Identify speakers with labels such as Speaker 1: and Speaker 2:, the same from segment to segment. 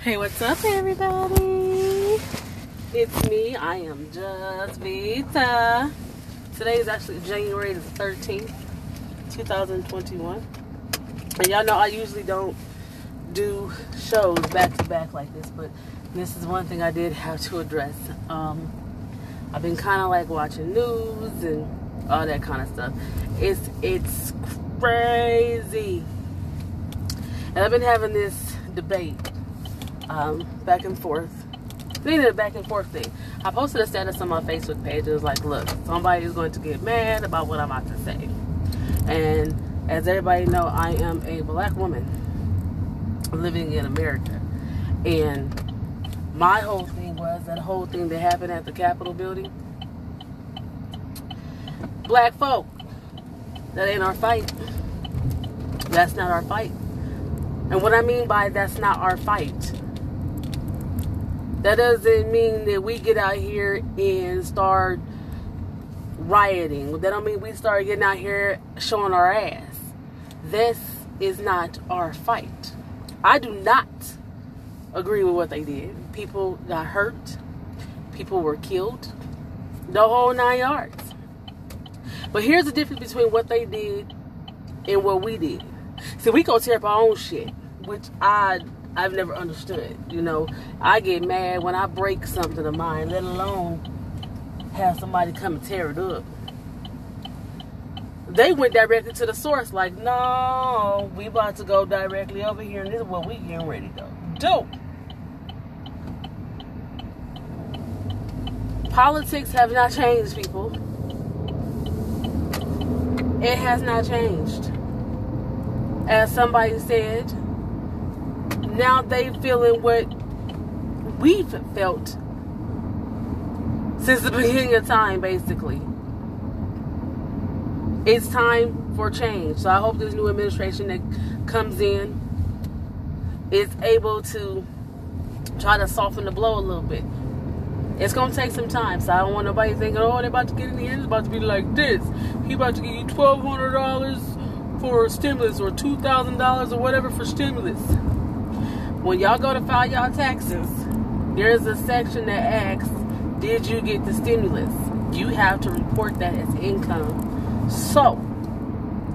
Speaker 1: Hey, what's up, everybody? It's me. I am just Vita. Today is actually January the 13th, 2021. And y'all know I usually don't do shows back to back like this, but this is one thing I did have to address. Um, I've been kind of like watching news and all that kind of stuff. It's it's crazy, and I've been having this debate um, back and forth. Needed a back and forth thing. I posted a status on my Facebook page. It was like, look, somebody is going to get mad about what I'm about to say. And as everybody know, I am a black woman living in America. And my whole thing was that whole thing that happened at the Capitol building. Black folk, that ain't our fight. That's not our fight. And what I mean by that's not our fight that doesn't mean that we get out here and start rioting. That don't mean we start getting out here showing our ass. This is not our fight. I do not agree with what they did. People got hurt. People were killed. The whole nine yards. But here's the difference between what they did and what we did. See, we go tear up our own shit, which I I've never understood. You know, I get mad when I break something of mine, let alone have somebody come and tear it up. They went directly to the source, like, no, we about to go directly over here, and this is what we getting ready to do. Politics have not changed, people. It has not changed. As somebody said, now they feeling what we've felt since the beginning of time, basically. It's time for change. So I hope this new administration that comes in is able to try to soften the blow a little bit. It's gonna take some time, so I don't want nobody thinking, oh, they're about to get in the end. It's about to be like this. He about to give you twelve hundred dollars for stimulus or two thousand dollars or whatever for stimulus when y'all go to file y'all taxes, there's a section that asks, Did you get the stimulus? You have to report that as income. So,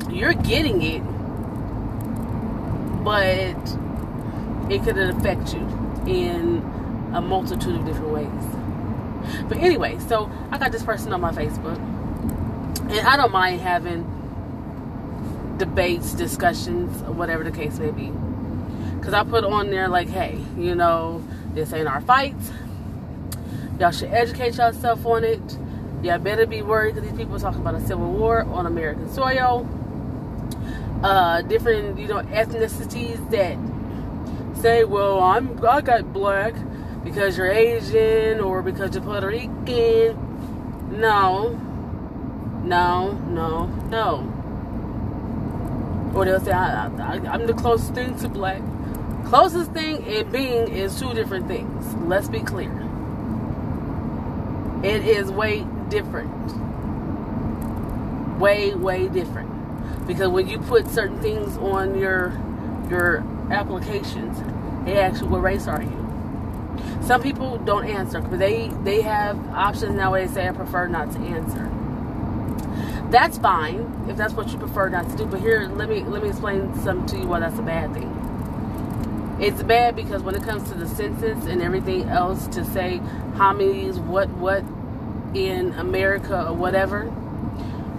Speaker 1: you're getting it, but it could affect you in a multitude of different ways. But anyway, so I got this person on my Facebook, and I don't mind having debates, discussions, whatever the case may be. Because I put on there, like, hey, you know, this ain't our fight. Y'all should educate yourself on it. Y'all better be worried because these people are talking about a civil war on American soil. Uh, different, you know, ethnicities that say, well, I'm, I got black because you're Asian or because you're Puerto Rican. No. No, no, no. Or they'll say, I, I, I'm the closest thing to black. Closest thing and being is two different things. Let's be clear. It is way different. Way, way different. Because when you put certain things on your your applications, they ask you what race are you. Some people don't answer, because they they have options now where they say I prefer not to answer. That's fine if that's what you prefer not to do. But here, let me let me explain something to you why that's a bad thing it's bad because when it comes to the census and everything else to say how many is what what in America or whatever,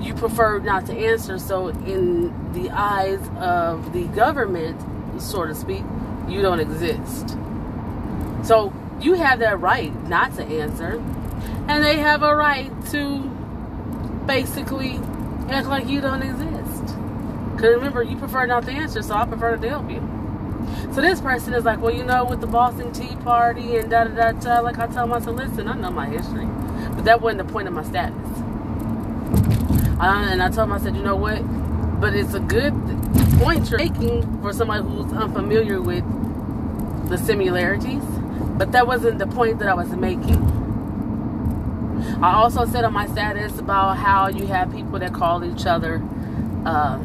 Speaker 1: you prefer not to answer. So in the eyes of the government, so to speak, you don't exist. So you have that right not to answer, and they have a right to basically act like you don't exist. Because remember, you prefer not to answer, so I prefer to help you. So this person is like, well, you know, with the Boston Tea Party and da da da da. Like I tell myself, listen, I know my history, but that wasn't the point of my status. And I told him, I said, you know what? But it's a good point you're making for somebody who's unfamiliar with the similarities. But that wasn't the point that I was making. I also said on my status about how you have people that call each other uh,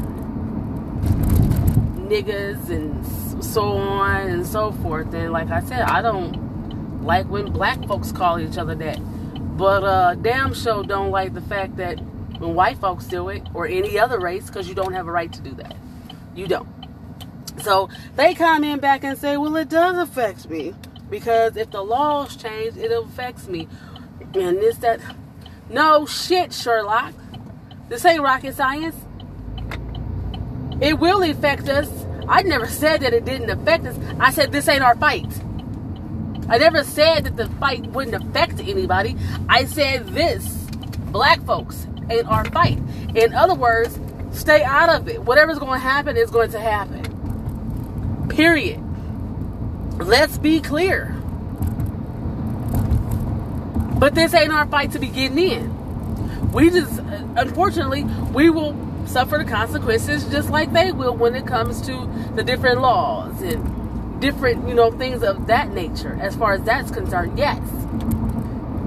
Speaker 1: niggas and so on and so forth. And like I said, I don't like when black folks call each other that. But uh, damn show don't like the fact that when white folks do it, or any other race, because you don't have a right to do that. You don't. So they come in back and say, well, it does affect me. Because if the laws change, it affects me. And this, that. No shit, Sherlock. This ain't rocket science. It will affect us. I never said that it didn't affect us. I said this ain't our fight. I never said that the fight wouldn't affect anybody. I said this, black folks, ain't our fight. In other words, stay out of it. Whatever's going to happen is going to happen. Period. Let's be clear. But this ain't our fight to be getting in. We just, unfortunately, we will suffer the consequences just like they will when it comes to the different laws and different, you know, things of that nature as far as that's concerned, yes.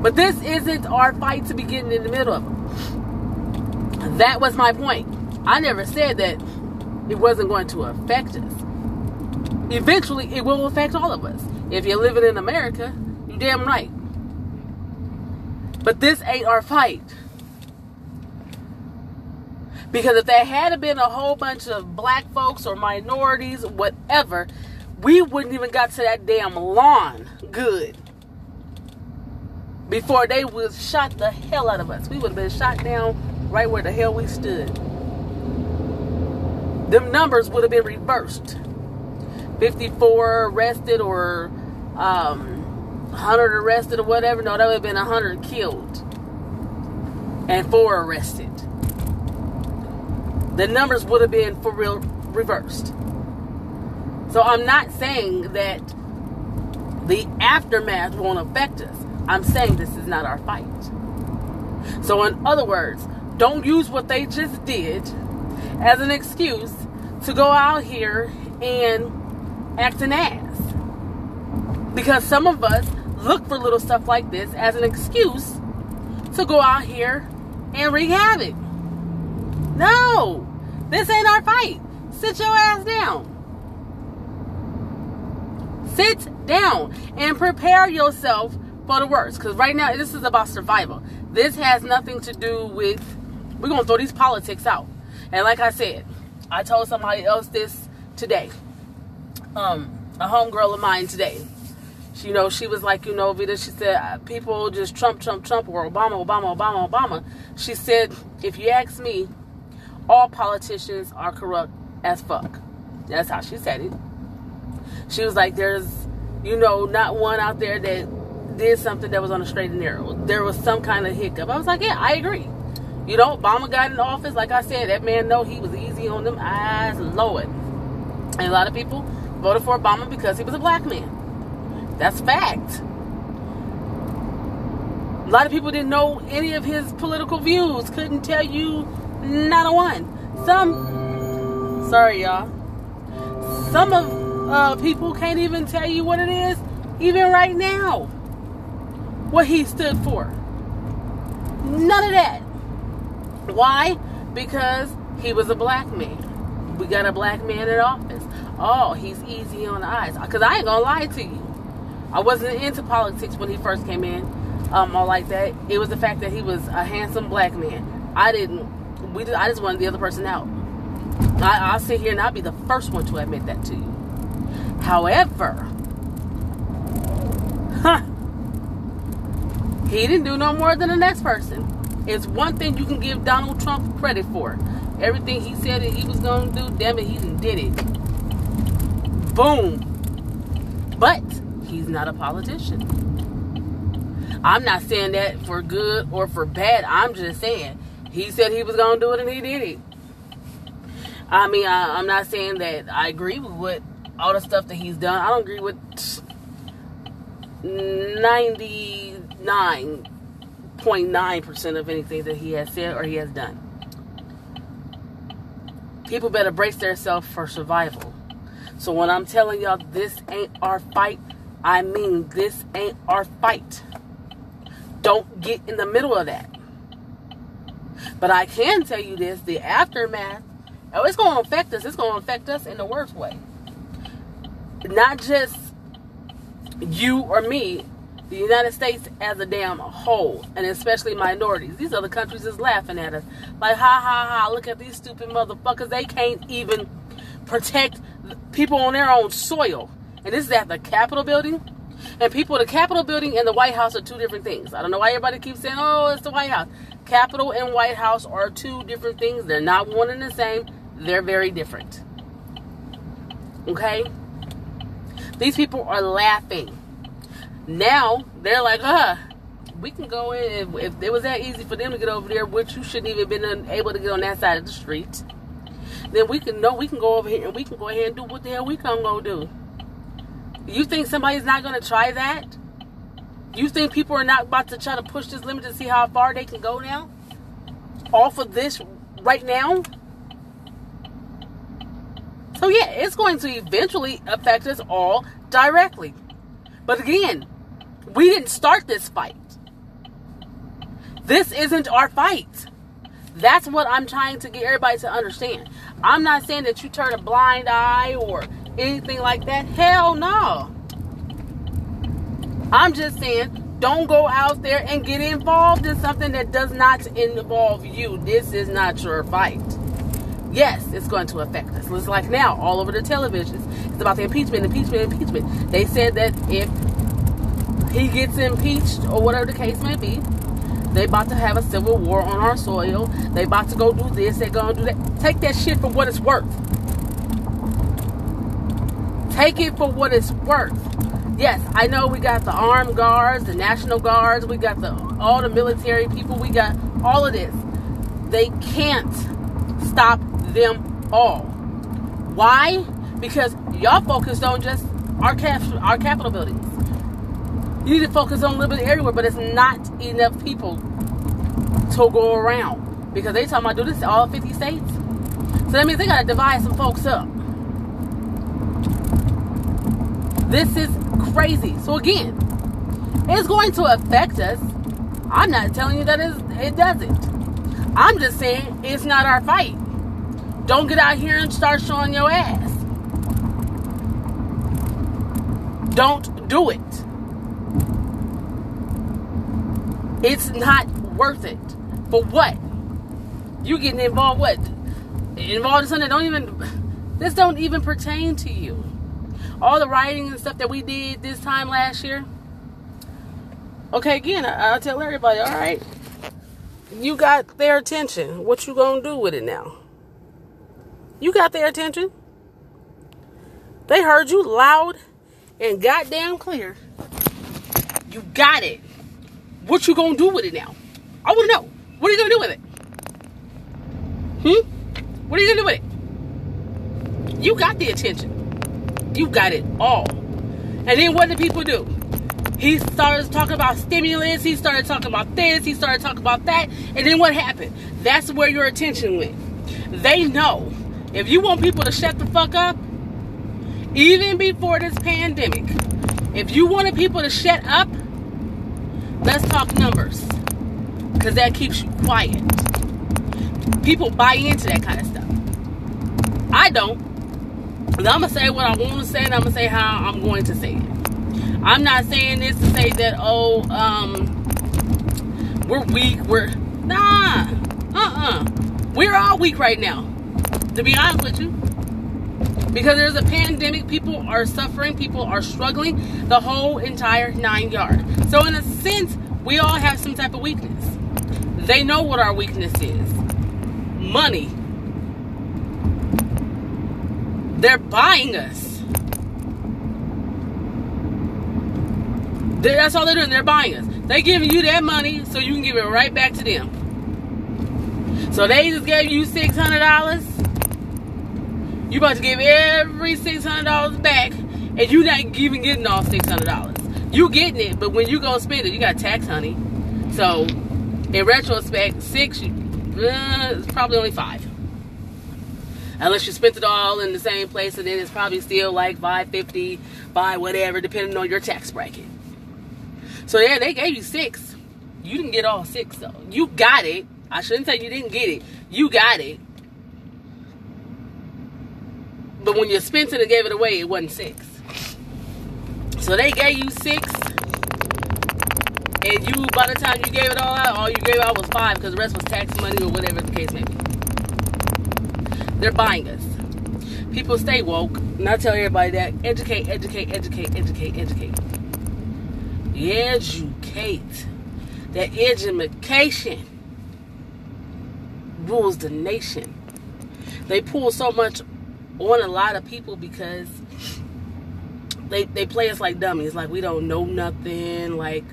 Speaker 1: But this isn't our fight to be getting in the middle of. That was my point. I never said that it wasn't going to affect us. Eventually, it will affect all of us. If you're living in America, you're damn right. But this ain't our fight. Because if there had been a whole bunch of black folks or minorities, whatever, we wouldn't even got to that damn lawn good before they would shot the hell out of us. We would have been shot down right where the hell we stood. Them numbers would have been reversed. 54 arrested or um, 100 arrested or whatever. No, that would have been 100 killed and four arrested. The numbers would have been for real reversed. So I'm not saying that the aftermath won't affect us. I'm saying this is not our fight. So, in other words, don't use what they just did as an excuse to go out here and act an ass. Because some of us look for little stuff like this as an excuse to go out here and wreak havoc. No, this ain't our fight. Sit your ass down. Sit down and prepare yourself for the worst. Because right now, this is about survival. This has nothing to do with, we're going to throw these politics out. And like I said, I told somebody else this today. Um, a homegirl of mine today. She, you know, she was like, you know, Vita, she said, uh, people just Trump, Trump, Trump, or Obama, Obama, Obama, Obama. She said, if you ask me, all politicians are corrupt as fuck. That's how she said it. She was like, there's, you know, not one out there that did something that was on a straight and narrow. There was some kind of hiccup. I was like, yeah, I agree. You know, Obama got in office. Like I said, that man know he was easy on them eyes, Lord. And a lot of people voted for Obama because he was a black man. That's fact. A lot of people didn't know any of his political views. Couldn't tell you not a one. Some, sorry y'all. Some of uh, people can't even tell you what it is, even right now, what he stood for. None of that. Why? Because he was a black man. We got a black man in office. Oh, he's easy on the eyes. Because I ain't going to lie to you. I wasn't into politics when he first came in, um, all like that. It was the fact that he was a handsome black man. I didn't, we, I just wanted the other person out. I, I'll sit here and I'll be the first one to admit that to you. However, huh, he didn't do no more than the next person. It's one thing you can give Donald Trump credit for. Everything he said that he was going to do, damn it, he did it. Boom. But he's not a politician. I'm not saying that for good or for bad. I'm just saying he said he was to do it and he did it. I mean, I, am not saying that I agree with what all the stuff that he's done. I don't agree with 99.9% of anything that he has said or he has done. People better brace themselves for survival. So when I'm telling y'all this ain't our fight, I mean this ain't our fight. Don't get in the middle of that. But I can tell you this the aftermath, oh, it's going to affect us. It's going to affect us in the worst way not just you or me, the United States as a damn whole, and especially minorities. These other countries is laughing at us. Like, ha ha ha, look at these stupid motherfuckers. They can't even protect people on their own soil. And this is at the Capitol building. And people, the Capitol building and the White House are two different things. I don't know why everybody keeps saying, oh, it's the White House. Capitol and White House are two different things. They're not one and the same, they're very different. Okay? These people are laughing. Now they're like, huh, we can go in. If, if it was that easy for them to get over there, which you shouldn't even been able to get on that side of the street, then we can know we can go over here and we can go ahead and do what the hell we come go do. You think somebody's not going to try that? You think people are not about to try to push this limit to see how far they can go now? Off of this right now? So, yeah, it's going to eventually affect us all directly. But again, we didn't start this fight. This isn't our fight. That's what I'm trying to get everybody to understand. I'm not saying that you turn a blind eye or anything like that. Hell no. I'm just saying, don't go out there and get involved in something that does not involve you. This is not your fight. Yes, it's going to affect us. It's like now, all over the televisions, it's about the impeachment, impeachment, impeachment. They said that if he gets impeached or whatever the case may be, they about to have a civil war on our soil. They about to go do this. They gonna do that. Take that shit for what it's worth. Take it for what it's worth. Yes, I know we got the armed guards, the national guards, we got the all the military people, we got all of this. They can't stop them all. Why? Because y'all focused on just our cap- our Capitol buildings. You need to focus on a little bit everywhere, but it's not enough people to go around because they talking about do this to all 50 states. So that means they gotta divide some folks up. This is crazy. So again, it's going to affect us. I'm not telling you that it doesn't. I'm just saying it's not our fight. Don't get out here and start showing your ass. Don't do it. It's not worth it. For what? You getting involved what? Involved in something that don't even this don't even pertain to you all the writing and stuff that we did this time last year. Okay, again, I, will tell everybody, all right, you got their attention. What you gonna do with it now? You got their attention. They heard you loud and goddamn clear. You got it. What you gonna do with it now? I wanna know. What are you gonna do with it? Hmm? What are you gonna do with it? You got the attention. You got it all. And then what did people do? He started talking about stimulus. He started talking about this. He started talking about that. And then what happened? That's where your attention went. They know if you want people to shut the fuck up, even before this pandemic, if you wanted people to shut up, let's talk numbers. Because that keeps you quiet. People buy into that kind of stuff. I don't. I'm gonna say what I want to say, and I'm gonna say how I'm going to say it. I'm not saying this to say that oh, um, we're weak. We're nah, uh-uh. We're all weak right now. To be honest with you, because there's a pandemic, people are suffering, people are struggling, the whole entire nine yard. So in a sense, we all have some type of weakness. They know what our weakness is. Money they're buying us. That's all they're doing. They're buying us. They giving you that money so you can give it right back to them. So they just gave you six hundred dollars. You about to give every six hundred dollars back, and you not even getting all six hundred dollars. You getting it, but when you go spend it, you got tax, honey. So in retrospect, six, uh, it's probably only five unless you spent it all in the same place and then it's probably still like 550 by whatever depending on your tax bracket. So yeah they gave you six. You didn't get all six though. You got it. I shouldn't say you didn't get it. You got it. But when you spent it and gave it away it wasn't six. So they gave you six, and you, by the time you gave it all out, all you gave out was five because the rest was tax money or whatever the case may be. They're buying us. People stay woke, I tell everybody that educate, educate, educate, educate, educate. Educate. That education rules the nation. They pull so much on a lot of people because they they play us like dummies, like we don't know nothing, like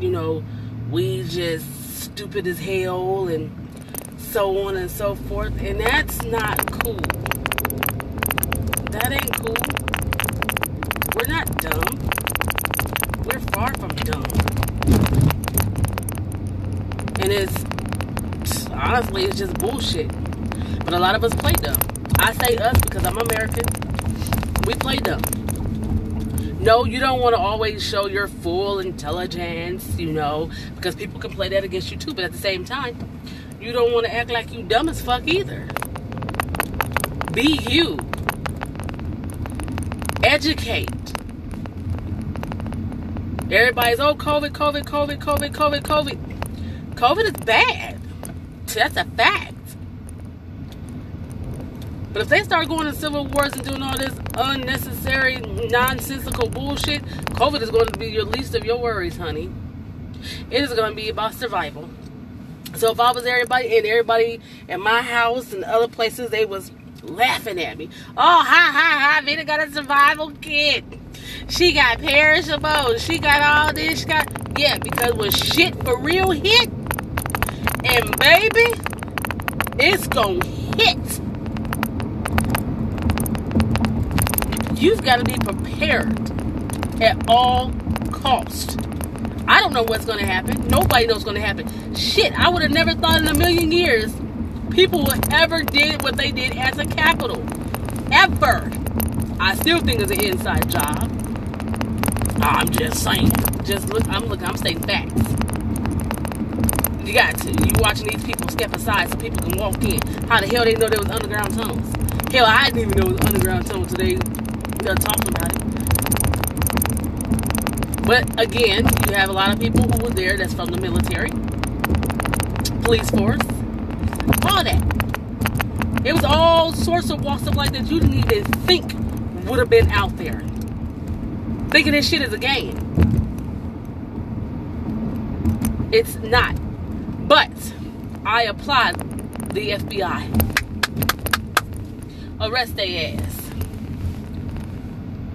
Speaker 1: you know, we just stupid as hell and so on and so forth. And that's not cool. That ain't cool. We're not dumb. We're far from dumb. And it's honestly it's just bullshit. But a lot of us play dumb. I say us because I'm American. We play dumb. No, you don't want to always show your full intelligence, you know, because people can play that against you too. But at the same time, you don't want to act like you dumb as fuck either. Be you. Educate. Everybody's, oh, COVID, COVID, COVID, COVID, COVID, COVID. COVID is bad. That's a fact. But if they start going to civil wars and doing all this unnecessary, nonsensical bullshit, COVID is going to be your least of your worries, honey. It is going to be about survival. So if I was everybody and everybody in my house and other places, they was laughing at me. Oh, ha ha ha! Vita got a survival kit. She got perishables. She got all this. She got yeah, because when shit for real hit, and baby, it's gonna hit. You've got to be prepared at all cost. I don't know what's going to happen. Nobody knows what's going to happen. Shit, I would have never thought in a million years people would ever did what they did as a Capitol. Ever. I still think it's an inside job. I'm just saying. Just look, I'm looking, I'm stating facts. You got to. You watching these people step aside so people can walk in. How the hell they know there was underground tunnels? Hell, I didn't even know it was underground tunnels today they're talking about it. But again, you have a lot of people who were there that's from the military, police force, all that. It was all sorts of walks of life that you didn't even think would have been out there. Thinking this shit is a game. It's not. But I applaud the FBI. Arrest their ass.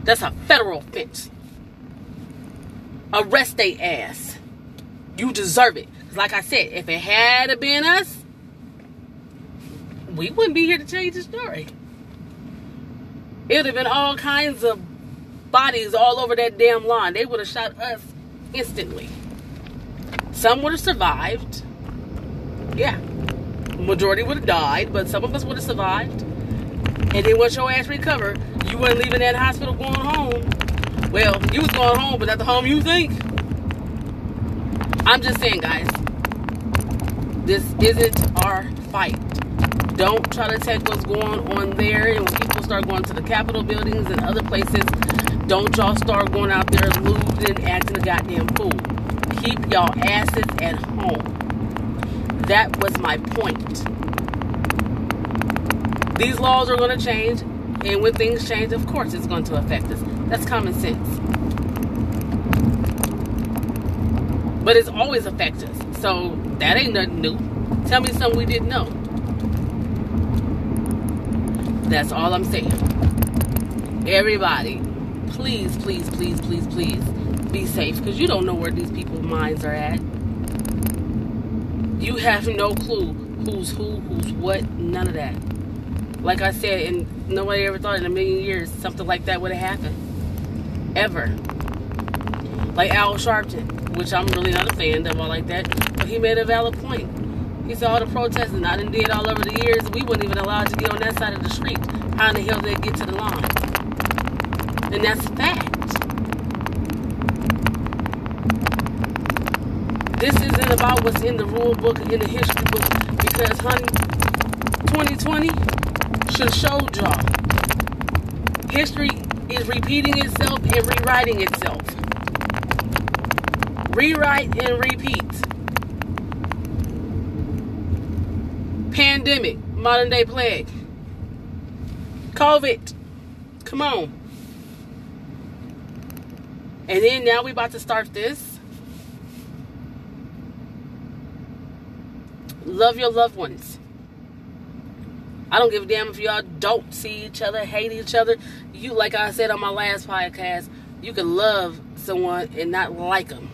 Speaker 1: That's a federal offense. Arrest they ass. You deserve it. Like I said, if it had been us, we wouldn't be here to tell you the story. It would have been all kinds of bodies all over that damn lawn. They would have shot us instantly. Some would have survived. Yeah. Majority would have died, but some of us would have survived. And then once your ass recovered, you weren't leaving that hospital going home. Well, you was going home, but at the home you think. I'm just saying, guys, this isn't our fight. Don't try to take what's going on there. And when people start going to the Capitol buildings and other places, don't y'all start going out there looting, acting a goddamn fool. Keep y'all asses at home. That was my point. These laws are going to change, and when things change, of course, it's going to affect us. That's common sense. But it's always affected us. So that ain't nothing new. Tell me something we didn't know. That's all I'm saying. Everybody, please, please, please, please, please be safe because you don't know where these people's minds are at. You have no clue who's who, who's what, none of that. Like I said, and nobody ever thought in a million years something like that would have happened. Ever. Like Al Sharpton, which I'm really not a fan of all like that, but he made a valid point. He said all the protesting I done did all over the years, we weren't even allowed to get on that side of the street. How in the hell did they get to the line? And that's fact. This isn't about what's in the rule book, in the history book, because, honey, 2020 should showed y'all. History is repeating itself and rewriting itself. Rewrite and repeat. Pandemic, modern day plague. COVID. Come on. And then now we about to start this. Love your loved ones. I don't give a damn if y'all don't see each other, hate each other. You, like I said on my last podcast, you can love someone and not like them.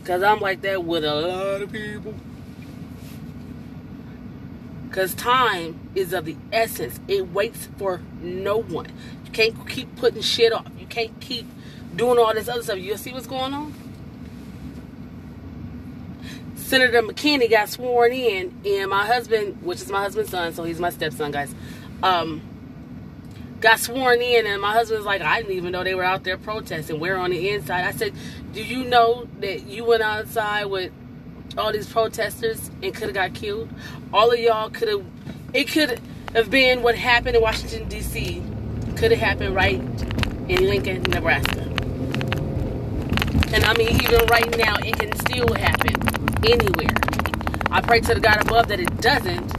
Speaker 1: Because I'm like that with a lot of people. Because time is of the essence. It waits for no one. You can't keep putting shit off. You can't keep doing all this other stuff. You see what's going on? Senator McKinney got sworn in, and my husband, which is my husband's son, so he's my stepson, guys, um, got sworn in, and my husband's like, I didn't even know they were out there protesting. We're on the inside. I said, Do you know that you went outside with all these protesters and could have got killed? All of y'all could have, it could have been what happened in Washington, D.C., could have happened right in Lincoln, Nebraska. And I mean, even right now, it can still happen anywhere. I pray to the God above that it doesn't.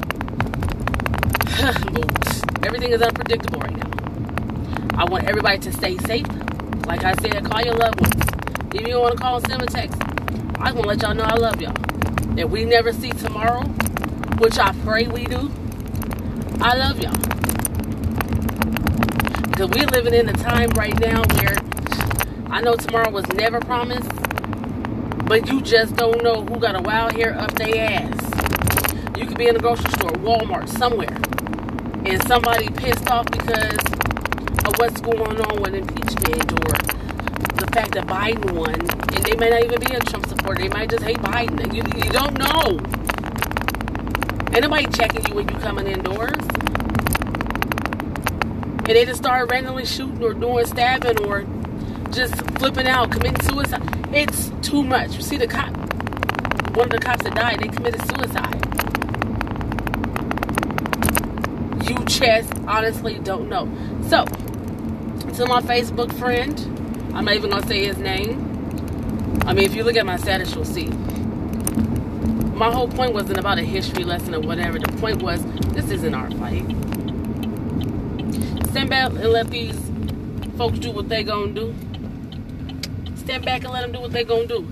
Speaker 1: Everything is unpredictable right now. I want everybody to stay safe. Like I said, call your loved ones. If you want to call, and send a text. I want to let y'all know I love y'all. If we never see tomorrow, which I pray we do, I love y'all. Because we're living in a time right now where I know tomorrow was never promised, but you just don't know who got a wild hair up their ass. You could be in a grocery store, Walmart, somewhere, and somebody pissed off because of what's going on with impeachment or the fact that Biden won, and they may not even be a Trump supporter. They might just hate Biden. You, you don't know. Ain't nobody checking you when you coming indoors. And they just start randomly shooting or doing stabbing or just flipping out, committing suicide. It's too much. You see the cop, one of the cops that died, they committed suicide. You just honestly don't know. So, to my Facebook friend, I'm not even gonna say his name. I mean, if you look at my status, you'll see. My whole point wasn't about a history lesson or whatever. The point was, this isn't our fight. Stand back and let these folks do what they gonna do stand back and let them do what they're gonna do.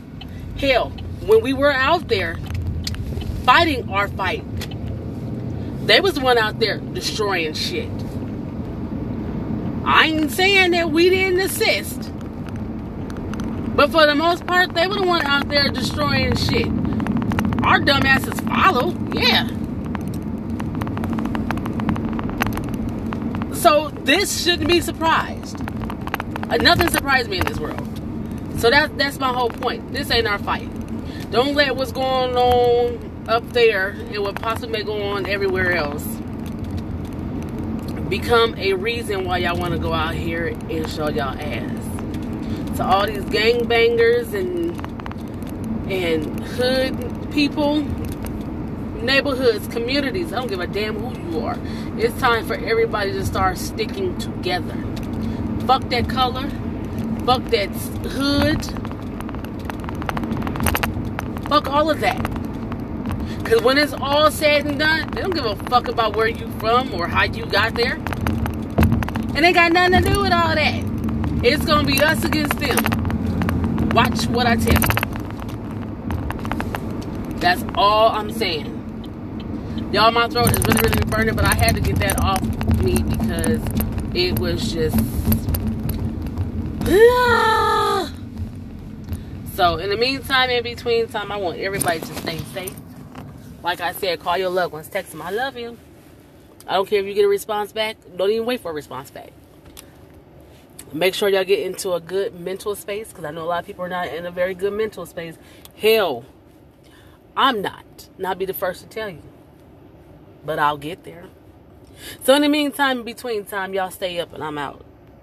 Speaker 1: Hell, when we were out there fighting our fight, they was the one out there destroying shit. I ain't saying that we didn't assist. But for the most part, they were the one out there destroying shit. Our dumbasses follow, yeah. So this shouldn't be surprised. Uh, nothing surprised me in this world. So that that's my whole point. This ain't our fight. Don't let what's going on up there and what possibly may go on everywhere else become a reason why y'all want to go out here and show y'all ass. So all these gangbangers and and hood people, neighborhoods, communities, I don't give a damn who you are. It's time for everybody to start sticking together. Fuck that color Fuck that hood. Fuck all of that. Because when it's all said and done, they don't give a fuck about where you from or how you got there. And they got nothing to do with all that. It's going to be us against them. Watch what I tell you. That's all I'm saying. Y'all, my throat is really, really burning, but I had to get that off me because it was just so in the meantime, in between time, I want everybody to stay safe. Like I said, call your loved ones, text them, I love you. I don't care if you get a response back. Don't even wait for a response back. Make sure y'all get into a good mental space because I know a lot of people are not in a very good mental space. Hell, I'm not. And I'll be the first to tell you. But I'll get there. So in the meantime, in between time, y'all stay up and I'm out.